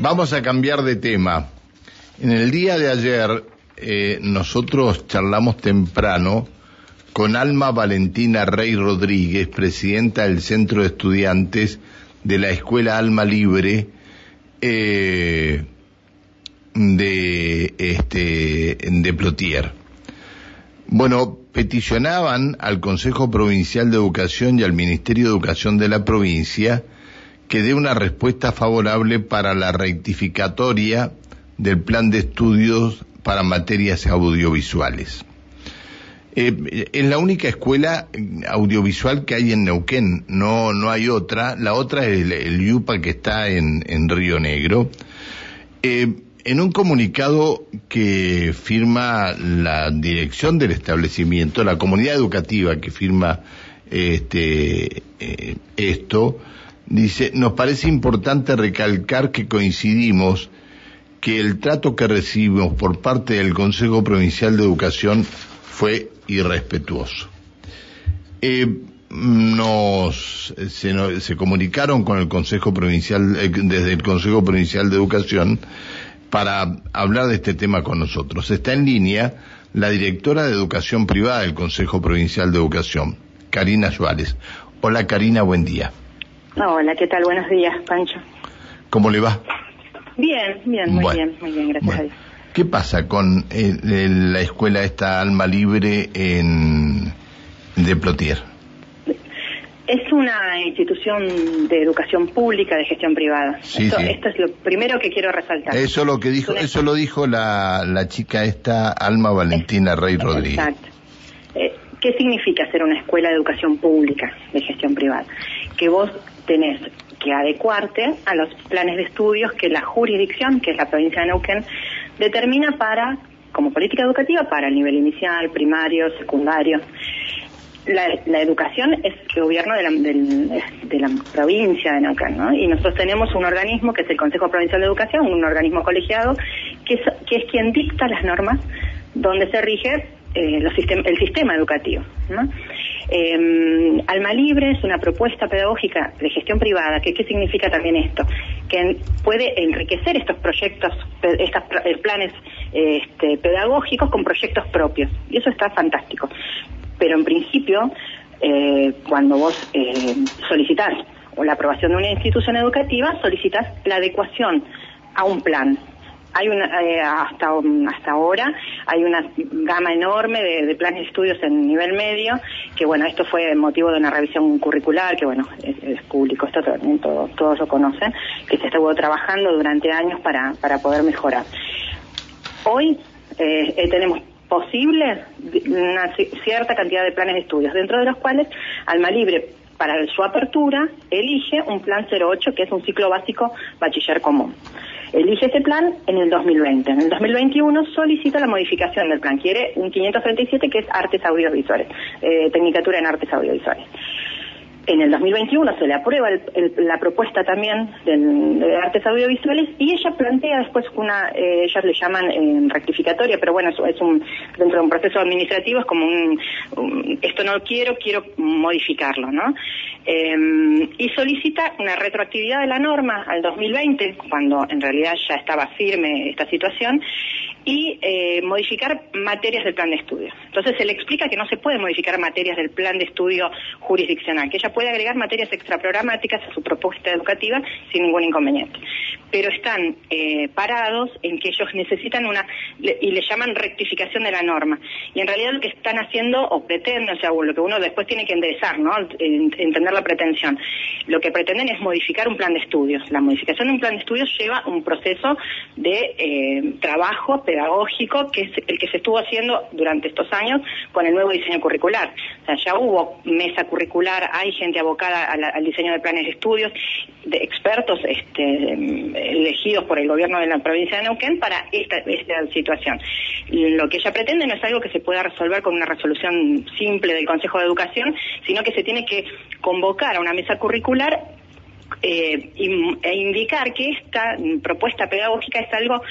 Vamos a cambiar de tema. En el día de ayer eh, nosotros charlamos temprano con Alma Valentina Rey Rodríguez, presidenta del Centro de Estudiantes de la Escuela Alma Libre eh, de, este, de Plotier. Bueno, peticionaban al Consejo Provincial de Educación y al Ministerio de Educación de la provincia que dé una respuesta favorable para la rectificatoria del plan de estudios para materias audiovisuales. Eh, es la única escuela audiovisual que hay en Neuquén, no, no hay otra. La otra es el, el IUPA que está en, en Río Negro. Eh, en un comunicado que firma la dirección del establecimiento, la comunidad educativa que firma este, eh, esto, dice, nos parece importante recalcar que coincidimos que el trato que recibimos por parte del Consejo Provincial de Educación fue irrespetuoso. Eh, nos se, se, comunicaron con el Consejo Provincial, eh, desde el Consejo Provincial de Educación, para hablar de este tema con nosotros. Está en línea la directora de Educación Privada del Consejo Provincial de Educación, Karina Suárez. Hola Karina, buen día. Hola, ¿qué tal? Buenos días, Pancho. ¿Cómo le va? Bien, bien, muy bien, muy bien, gracias bueno. a Dios. ¿Qué pasa con el, el, la escuela esta Alma Libre en de Plotier? Es una institución de educación pública de gestión privada. Sí, esto, sí. esto, es lo primero que quiero resaltar. Eso lo que dijo, eso lo dijo la, la chica esta Alma Valentina Rey Rodríguez. Exacto. Eh, ¿Qué significa ser una escuela de educación pública de gestión privada? Que vos tenés que adecuarte a los planes de estudios que la jurisdicción, que es la provincia de Neuquén, determina para, como política educativa, para el nivel inicial, primario, secundario. La, educación es el gobierno de la, provincia de Neuquén, ¿no? Y nosotros tenemos un organismo que es el Consejo Provincial de Educación, un organismo colegiado, que es, quien dicta las normas donde se rige eh, el sistema educativo. ¿no? Eh, Alma Libre es una propuesta pedagógica de gestión privada. que ¿Qué significa también esto? Que puede enriquecer estos proyectos, estos planes este, pedagógicos con proyectos propios. Y eso está fantástico. Pero en principio, eh, cuando vos eh, solicitas la aprobación de una institución educativa, solicitas la adecuación a un plan hay una, eh, hasta, ahora hay una gama enorme de, planes de estudios en nivel medio, que bueno, esto fue motivo de una revisión curricular, que bueno, es, público, esto todos, todos lo conocen, que se estuvo trabajando durante años para, para poder mejorar. Hoy eh, tenemos posible una cierta cantidad de planes de estudios, dentro de los cuales Alma Libre para su apertura elige un plan 08 que es un ciclo básico bachiller común. Elige ese plan en el 2020. En el 2021 solicita la modificación del plan. Quiere un 537 que es artes audiovisuales, eh, tecnicatura en artes audiovisuales. En el 2021 se le aprueba la propuesta también de, de, artes audiovisuales y ella plantea después una, eh, ellas le llaman eh, rectificatoria, pero bueno, es, un dentro de un proceso administrativo es como un, esto no quiero, quiero modificarlo, ¿no? Eh, y solicita una retroactividad de la norma al 2020, cuando en realidad ya estaba firme esta situación, y eh, modificar materias del plan de estudio. Entonces se le explica que no se puede modificar materias del plan de estudio jurisdiccional, que ella puede agregar materias extraprogramáticas a su propuesta educativa sin ningún inconveniente. Pero están eh, parados en que ellos necesitan una, y le llaman rectificación de la norma. Y en realidad lo que están haciendo, o pretenden, o sea, lo que uno después tiene que enderezar, ¿no? Entender la pretensión. Lo que pretenden es modificar un plan de estudios. La modificación de un plan de estudios lleva un proceso de eh, trabajo pedagógico que es el que se estuvo haciendo durante estos años con el nuevo diseño curricular. O sea, ya hubo mesa curricular, hay gente abocada al diseño de planes de estudios, de expertos este, elegidos por el gobierno de la provincia de Neuquén para esta, esta situación. Lo que ella pretende no es algo que se pueda resolver con una resolución simple del Consejo de Educación, sino que se tiene que convocar a una mesa curricular eh, e indicar que esta propuesta pedagógica es algo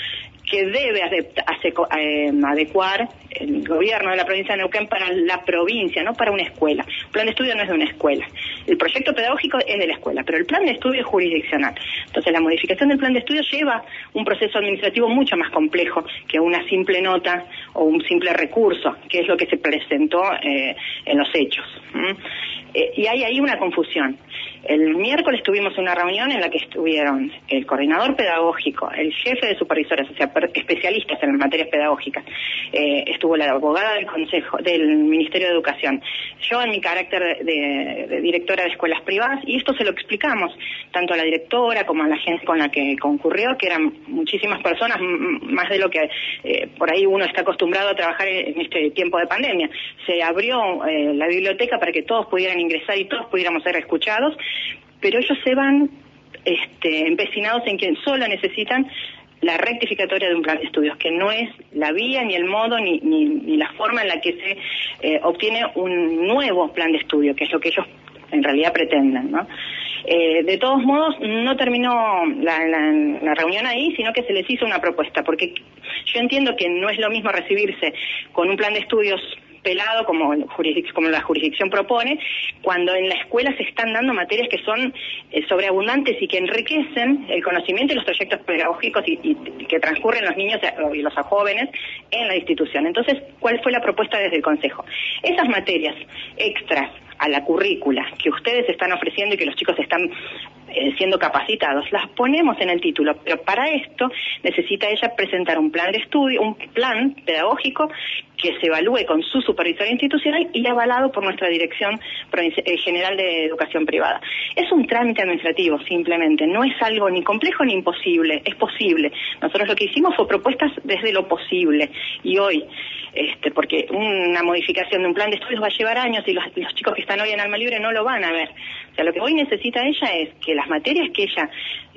que debe eh, adecuar el gobierno de la provincia de Neuquén para la provincia, no para una escuela. El plan de estudio no es de una escuela. El proyecto pedagógico es de la escuela, pero el plan de estudio es jurisdiccional. Entonces, la modificación del plan de estudio lleva un proceso administrativo mucho más complejo que una simple nota o un simple recurso, que es lo que se presentó eh, en los hechos. Eh, y hay ahí una confusión. El miércoles tuvimos una reunión en la que estuvieron el coordinador pedagógico, el jefe de supervisores, o sea, especialistas en las materias pedagógicas, eh, estuvo la abogada del Consejo, del Ministerio de Educación, yo en mi carácter de, directora de escuelas privadas, y esto se lo explicamos tanto a la directora como a la gente con la que concurrió, que eran muchísimas personas, más de lo que eh, por ahí uno está acostumbrado a trabajar en este tiempo de pandemia. Se abrió eh, la biblioteca para que todos pudieran ingresar y todos pudiéramos ser escuchados pero ellos se van este, empecinados en que solo necesitan la rectificatoria de un plan de estudios, que no es la vía, ni el modo, ni, ni, la forma en la que se eh, obtiene un nuevo plan de estudio, que es lo que ellos en realidad pretenden, ¿no? Eh, de todos modos, no terminó la, la, reunión ahí, sino que se les hizo una propuesta, porque yo entiendo que no es lo mismo recibirse con un plan de estudios pelado como, como la jurisdicción propone, cuando en la escuela se están dando materias que son eh, sobreabundantes y que enriquecen el conocimiento y los proyectos pedagógicos y, que transcurren los niños y los jóvenes en la institución. Entonces, ¿cuál fue la propuesta desde el Consejo? Esas materias extras a la currícula que ustedes están ofreciendo y que los chicos están eh, siendo capacitados, las ponemos en el título, pero para esto necesita ella presentar un plan de estudio, un plan pedagógico que se evalúe con su supervisor institucional y avalado por nuestra Dirección eh, General de Educación Privada. Es un trámite administrativo, simplemente, no es algo ni complejo ni imposible, es posible. Nosotros lo que hicimos fue propuestas desde lo posible y hoy este, porque una modificación de un plan de estudios va a llevar años y los, chicos que están hoy en Alma Libre no lo van a ver. O sea, lo que hoy necesita ella es que las materias que ella,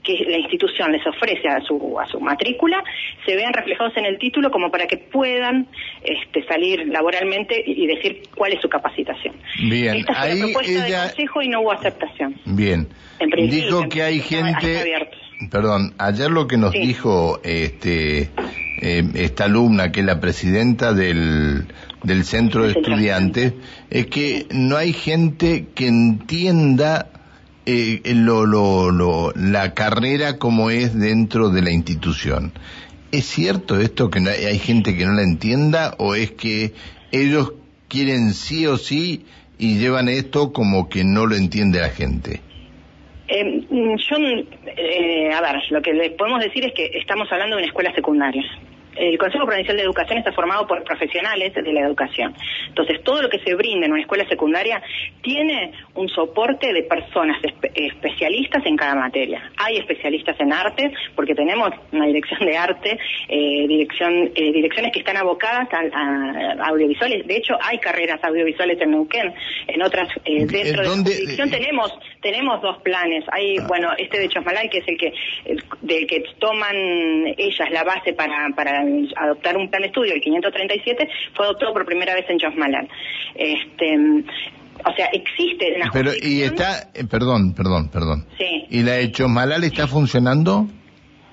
que la institución les ofrece a su, a su matrícula, se vean reflejados en el título como para que puedan este, salir laboralmente y, decir cuál es su capacitación. Bien, Esta fue la propuesta del Consejo y no hubo aceptación. Bien. Dijo que hay gente... Perdón, ayer lo que nos dijo este eh, esta alumna que es la presidenta del, del centro de estudiantes es que no hay gente que entienda eh, lo, lo, lo, la carrera como es dentro de la institución. ¿Es cierto esto que no hay, hay gente que no la entienda o es que ellos quieren sí o sí y llevan esto como que no lo entiende la gente? Eh, yo, eh, a ver, lo que les podemos decir es que estamos hablando de una escuela secundaria el Consejo Provincial de Educación está formado por profesionales de la educación. Entonces, todo lo que se brinda en una escuela secundaria tiene un soporte de personas especialistas en cada materia. Hay especialistas en arte, porque tenemos una dirección de arte, eh, dirección, eh, direcciones que están abocadas a, audiovisuales. De hecho, hay carreras audiovisuales en Neuquén. En otras, eh, dentro de la dirección tenemos, tenemos dos planes. Hay, ah. bueno, este de Chosmalay, que es el que, del que toman ellas la base para, para adoptar un plan de estudio, el 537, fue adoptado por primera vez en Josmalan. Este, o sea, existe la Pero, y está, eh, perdón, perdón, perdón. Sí. ¿Y la de Chosmalal está funcionando?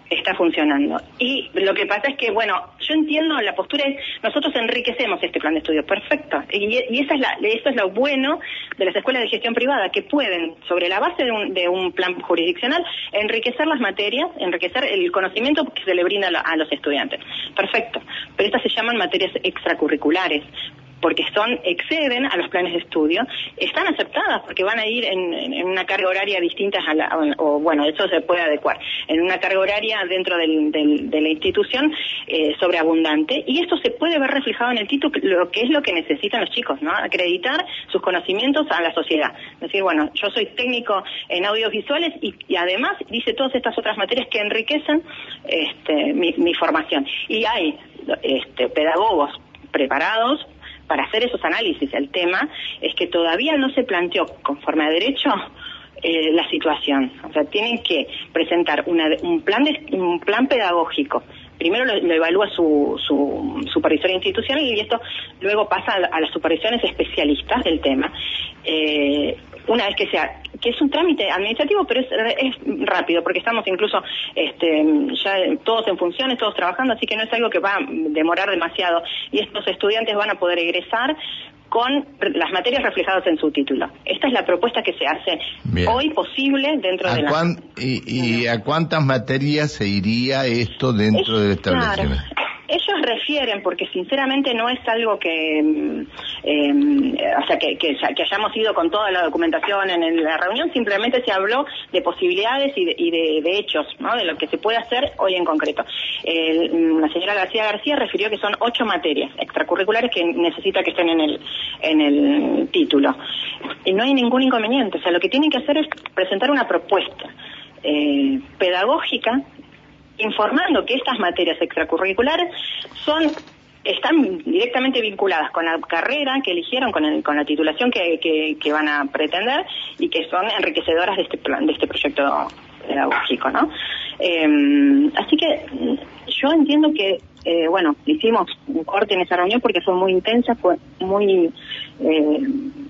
Está funcionando. Y lo que pasa es que, bueno, yo entiendo la postura es, nosotros enriquecemos este plan de estudio, perfecto. Y, esa es la, eso es lo bueno de las escuelas de gestión privada, que pueden, sobre la base de un, de un plan jurisdiccional, enriquecer las materias, enriquecer el conocimiento que se le brinda a los estudiantes. Perfecto. Pero estas se llaman materias extracurriculares porque son exceden a los planes de estudio, están aceptadas porque van a ir en, una carga horaria distinta a la, o, bueno, eso se puede adecuar, en una carga horaria dentro de la institución eh, sobreabundante y esto se puede ver reflejado en el título, lo que es lo que necesitan los chicos, ¿no? Acreditar sus conocimientos a la sociedad. Es decir, bueno, yo soy técnico en audiovisuales y, y además dice todas estas otras materias que enriquecen este, mi, mi formación. Y hay este, pedagogos preparados para hacer esos análisis. El tema es que todavía no se planteó conforme a derecho eh, la situación. O sea, tienen que presentar un, plan un plan pedagógico. Primero lo, evalúa su, su supervisor institucional y esto luego pasa a, las supervisiones especialistas del tema. Eh, una vez que sea, que es un trámite administrativo, pero es, es rápido, porque estamos incluso este, ya todos en funciones, todos trabajando, así que no es algo que va a demorar demasiado. Y estos estudiantes van a poder egresar con las materias reflejadas en su título. Esta es la propuesta que se hace hoy posible dentro de la... Y, y, a cuántas materias se iría esto dentro del establecimiento? Ellos refieren, porque sinceramente no es algo que, mm, eh, o sea, que, que, hayamos ido con toda la documentación en, la reunión, simplemente se habló de posibilidades y de, de, hechos, ¿no? De lo que se puede hacer hoy en concreto. Mm, la señora García García refirió que son ocho materias extracurriculares que necesita que estén en el, en el título. Y no hay ningún inconveniente, o sea, lo que tienen que hacer es presentar una propuesta eh, pedagógica informando que estas materias extracurriculares son están directamente vinculadas con la carrera que eligieron, con, el, con la titulación que, van a pretender y que son enriquecedoras de este plan, de este proyecto pedagógico, ¿no? Em, así que yo entiendo que, eh, bueno, hicimos un corte en esa reunión porque fue muy intensa, fue muy eh,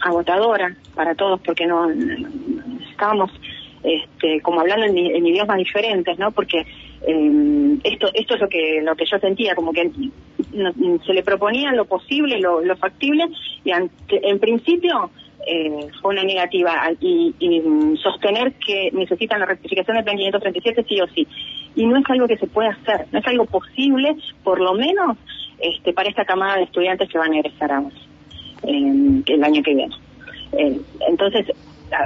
agotadora para todos porque no estábamos este, como hablando en, idiomas diferentes, ¿no? Porque eh, esto esto es lo que lo que yo sentía, como que se le proponía lo posible, lo, factible, y en principio eh, fue una negativa y, sostener que necesitan la rectificación del plan 537 sí o sí. Y no es algo que se pueda hacer, no es algo posible, por lo menos este, para esta camada de estudiantes que van a egresar ahora, eh, el año que viene. Eh, entonces,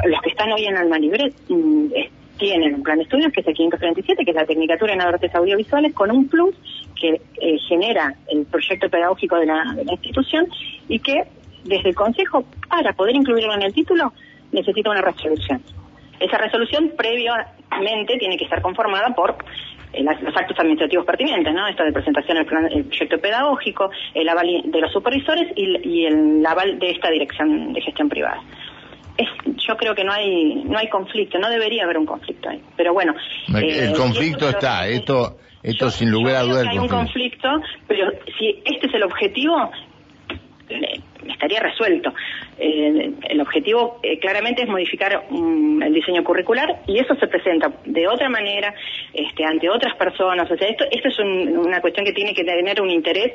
los que están hoy en Alma Libre mm, tienen un plan de estudios que es el 537, que es la Tecnicatura en Artes Audiovisuales, con un plus que eh, genera el proyecto pedagógico de la, institución y que desde el Consejo, para poder incluirlo en el título, necesita una resolución. Esa resolución previamente tiene que estar conformada por eh, los actos administrativos pertinentes, ¿no? Esto de presentación del proyecto pedagógico, el aval de los supervisores y el aval de esta dirección de gestión privada yo creo que no hay no hay conflicto, no debería haber un conflicto ahí. Pero bueno, el eh, conflicto está, esto esto sin lugar a dudas. Hay un conflicto, pero si este es el objetivo, estaría resuelto. Eh, el objetivo eh, claramente es modificar mm, el diseño curricular y eso se presenta de otra manera este, ante otras personas. O sea, esto, esto es una cuestión que tiene que tener un interés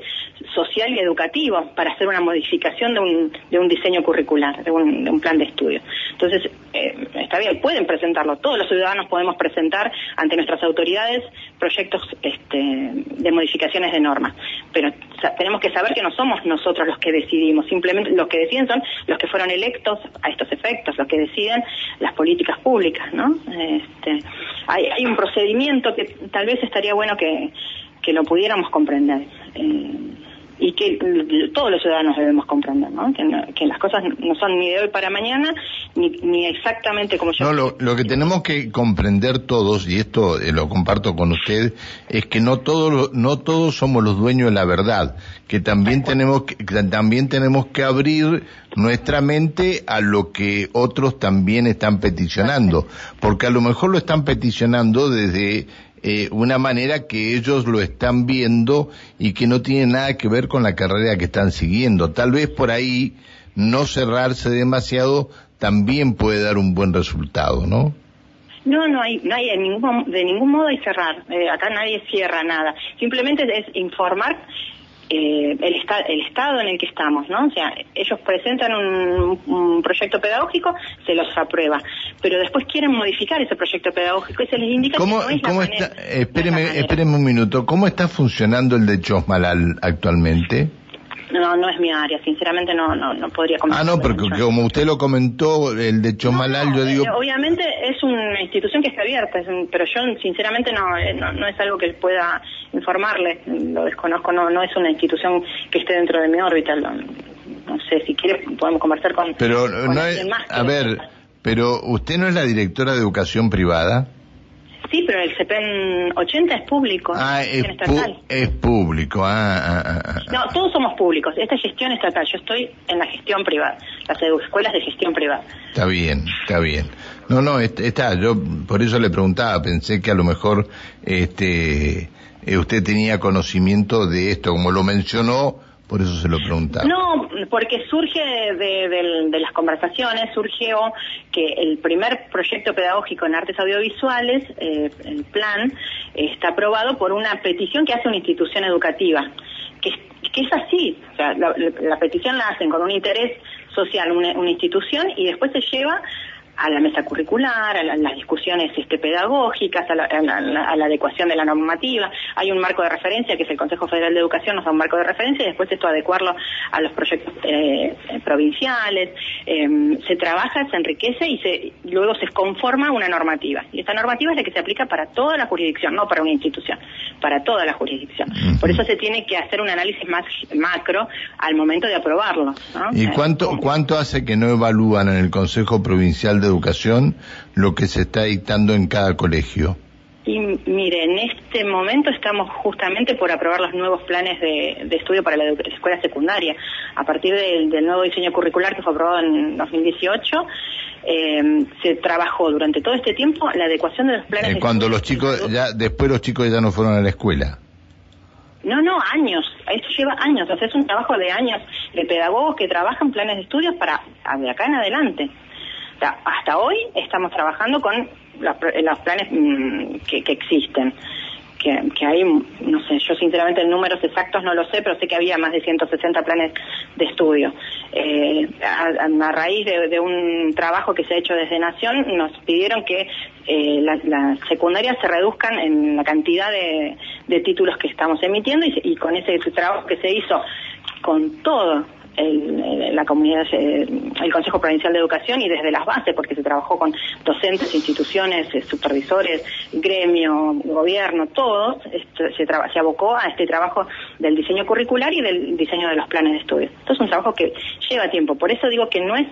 social y educativo para hacer una modificación de un, de un diseño curricular, de un, plan de estudio. Entonces, eh, está bien, pueden presentarlo. Todos los ciudadanos podemos presentar ante nuestras autoridades proyectos este, de modificaciones de normas. Pero tenemos que saber que no somos nosotros los que decidimos, simplemente los que deciden son los que fueron electos a estos efectos, los que deciden las políticas públicas, ¿no? Este, hay, hay un procedimiento que tal vez estaría bueno que, que lo pudiéramos comprender. Eh, y que todos los ciudadanos debemos comprender, ¿no? Que, las cosas no son ni de hoy para mañana, ni, ni exactamente como yo... No, lo, lo, que tenemos que comprender todos, y esto eh, lo comparto con usted, es que no todos, no todos somos los dueños de la verdad, que también tenemos que, también tenemos que abrir nuestra mente a lo que otros también están peticionando, porque a lo mejor lo están peticionando desde eh, una manera que ellos lo están viendo y que no tiene nada que ver con la carrera que están siguiendo. Tal vez por ahí no cerrarse demasiado también puede dar un buen resultado, ¿no? No, no hay, no hay de ningún, de ningún modo hay cerrar. Eh, acá nadie cierra nada. Simplemente es informar eh, el, el estado en el que estamos, ¿no? O sea, ellos presentan un, proyecto pedagógico, se los aprueba, pero después quieren modificar ese proyecto pedagógico y se les indica ¿Cómo, que no es está, espéreme, un minuto, ¿cómo está funcionando el de Chosmalal actualmente? No, no es mi área, sinceramente no, no, no podría comentar. Ah, no, porque como usted lo comentó, el de Chomalal, yo digo... Eh, obviamente es una institución que está abierta, pero yo sinceramente eh, no, no, es algo que pueda informarle, lo desconozco, no, no es una institución que esté dentro de mi órbita, no sé, si quiere podemos conversar con... Pero no A ver, pero usted no es la directora de educación privada. Sí, pero el CEPEN 80 es público. Ah, es, es público. Ah, ah, ah, ah, No, todos somos públicos. Esta es gestión estatal. Yo estoy en la gestión privada, las escuelas de gestión privada. Está bien, está bien. No, no, está. Yo por eso le preguntaba. Pensé que a lo mejor este eh, usted tenía conocimiento de esto, como lo mencionó por eso se lo preguntaba. No, porque surge de, las conversaciones, surgió que el primer proyecto pedagógico en artes audiovisuales, eh, el plan, está aprobado por una petición que hace una institución educativa, que, es así, o sea, la, petición la hacen con un interés social una institución y después se lleva a la mesa curricular, a, las discusiones este, pedagógicas, a la, adecuación de la normativa. Hay un marco de referencia que es el Consejo Federal de Educación, nos da un marco de referencia y después esto adecuarlo a los proyectos eh, provinciales. Em, se trabaja, se enriquece y se, luego se conforma una normativa. Y esta normativa es la que se aplica para toda la jurisdicción, no para una institución, para toda la jurisdicción. Por eso se tiene que hacer un análisis más macro al momento de aprobarlo. ¿Y cuánto, cuánto hace que no evalúan en el Consejo Provincial de educación lo que se está dictando en cada colegio? Y mire, en este momento estamos justamente por aprobar los nuevos planes de, estudio para la, escuela secundaria. A partir del, nuevo diseño curricular que fue aprobado en 2018, eh, se trabajó durante todo este tiempo la adecuación de los planes. Eh, cuando los chicos, ya después los chicos ya no fueron a la escuela. No, no, años. Esto lleva años. O sea, es un trabajo de años de pedagogos que trabajan planes de estudios para de acá en adelante hasta hoy estamos trabajando con los, planes mm, que, existen. Que, hay, no sé, yo sinceramente en números exactos no lo sé, pero sé que había más de 160 planes de estudio. Eh, a, raíz de, un trabajo que se ha hecho desde Nación, nos pidieron que eh, las secundarias se reduzcan en la cantidad de, títulos que estamos emitiendo y con ese trabajo que se hizo con todo el, la comunidad, eh, el Consejo Provincial de Educación y desde las bases, porque se trabajó con docentes, instituciones, eh, supervisores, gremio, gobierno, todo, se, se abocó a este trabajo del diseño curricular y del diseño de los planes de estudio. Esto es un trabajo que lleva tiempo, por eso digo que no es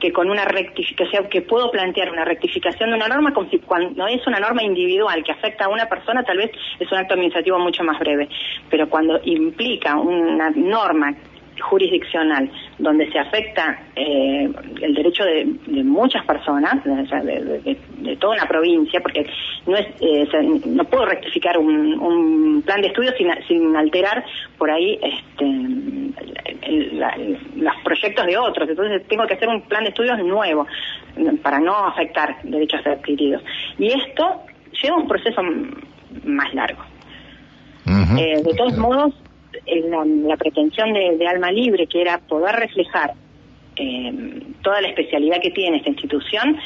que con una rectificación, que puedo plantear una rectificación de una norma como si cuando es una norma individual que afecta a una persona, tal vez es un acto administrativo mucho más breve. Pero cuando implica una norma jurisdiccional donde se afecta eh, el derecho de, muchas personas, de, toda una provincia, porque no es eh, no puedo rectificar un, plan de estudio sin, alterar por ahí este, los proyectos de otros. Entonces tengo que hacer un plan de estudios nuevo para no afectar derechos adquiridos. Y esto lleva un proceso más largo. Eh, de todos modos, la, la pretensión de, Alma Libre, que era poder reflejar eh, toda la especialidad que tiene esta institución,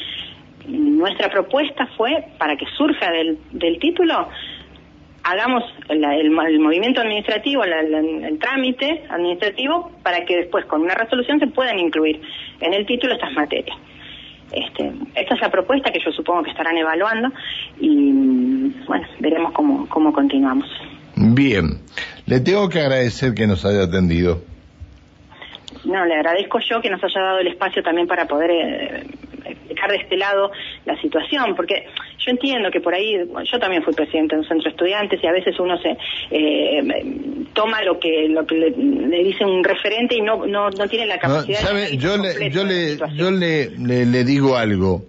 nuestra propuesta fue, para que surja del, del título, hagamos el, movimiento administrativo, el trámite administrativo, para que después con una resolución se puedan incluir en el título estas materias. Este, esta es la propuesta que yo supongo que estarán evaluando y bueno, veremos cómo, cómo continuamos. Bien, le tengo que agradecer que nos haya atendido. No, le agradezco yo que nos haya dado el espacio también para poder eh, explicar de este lado la situación, porque yo entiendo que por ahí, yo también fui presidente de un centro de estudiantes y a veces uno se eh, toma lo que lo que le, dice un referente y no no, no tiene la capacidad de yo le yo le yo le, le digo algo.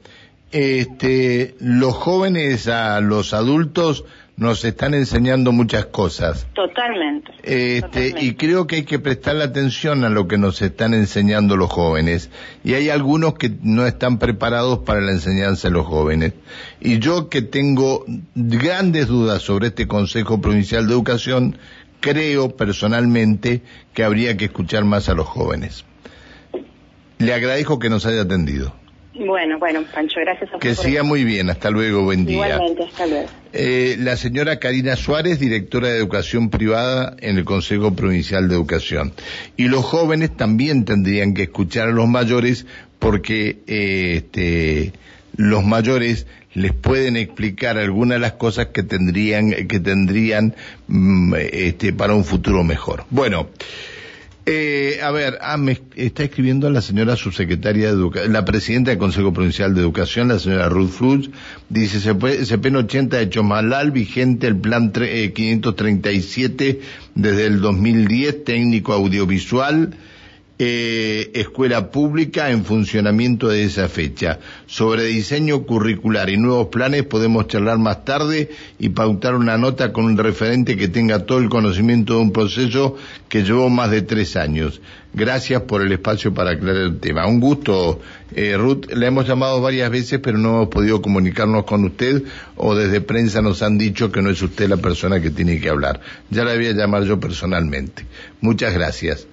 Este los jóvenes a los adultos nos están enseñando muchas cosas. Totalmente, este, Y creo que hay que prestarle atención a lo que nos están enseñando los jóvenes. Y hay algunos que no están preparados para la enseñanza de los jóvenes. Y yo que tengo grandes dudas sobre este Consejo Provincial de Educación, creo personalmente que habría que escuchar más a los jóvenes. Le agradezco que nos haya atendido. Bueno, bueno, Pancho, gracias a Que siga muy bien, hasta luego, buen día. Igualmente, hasta luego. Eh, la señora Karina Suárez, directora de Educación Privada en el Consejo Provincial de Educación. Y los jóvenes también tendrían que escuchar a los mayores porque eh, este, los mayores les pueden explicar algunas de las cosas que tendrían, que tendrían mm, este, para un futuro mejor. Bueno. Eh, a ver, ah, me está escribiendo la señora subsecretaria de Educación, la presidenta del Consejo Provincial de Educación, la señora Ruth Fuchs, dice, CPN 80 de Chomalal, vigente el plan 537 eh, desde el 2010, técnico audiovisual, eh, escuela pública en funcionamiento de esa fecha. Sobre diseño curricular y nuevos planes podemos charlar más tarde y pautar una nota con un referente que tenga todo el conocimiento de un proceso que llevó más de tres años. Gracias por el espacio para aclarar el tema. Un gusto, eh, Ruth. Le hemos llamado varias veces, pero no hemos podido comunicarnos con usted o desde prensa nos han dicho que no es usted la persona que tiene que hablar. Ya la voy a llamar yo personalmente. Muchas gracias.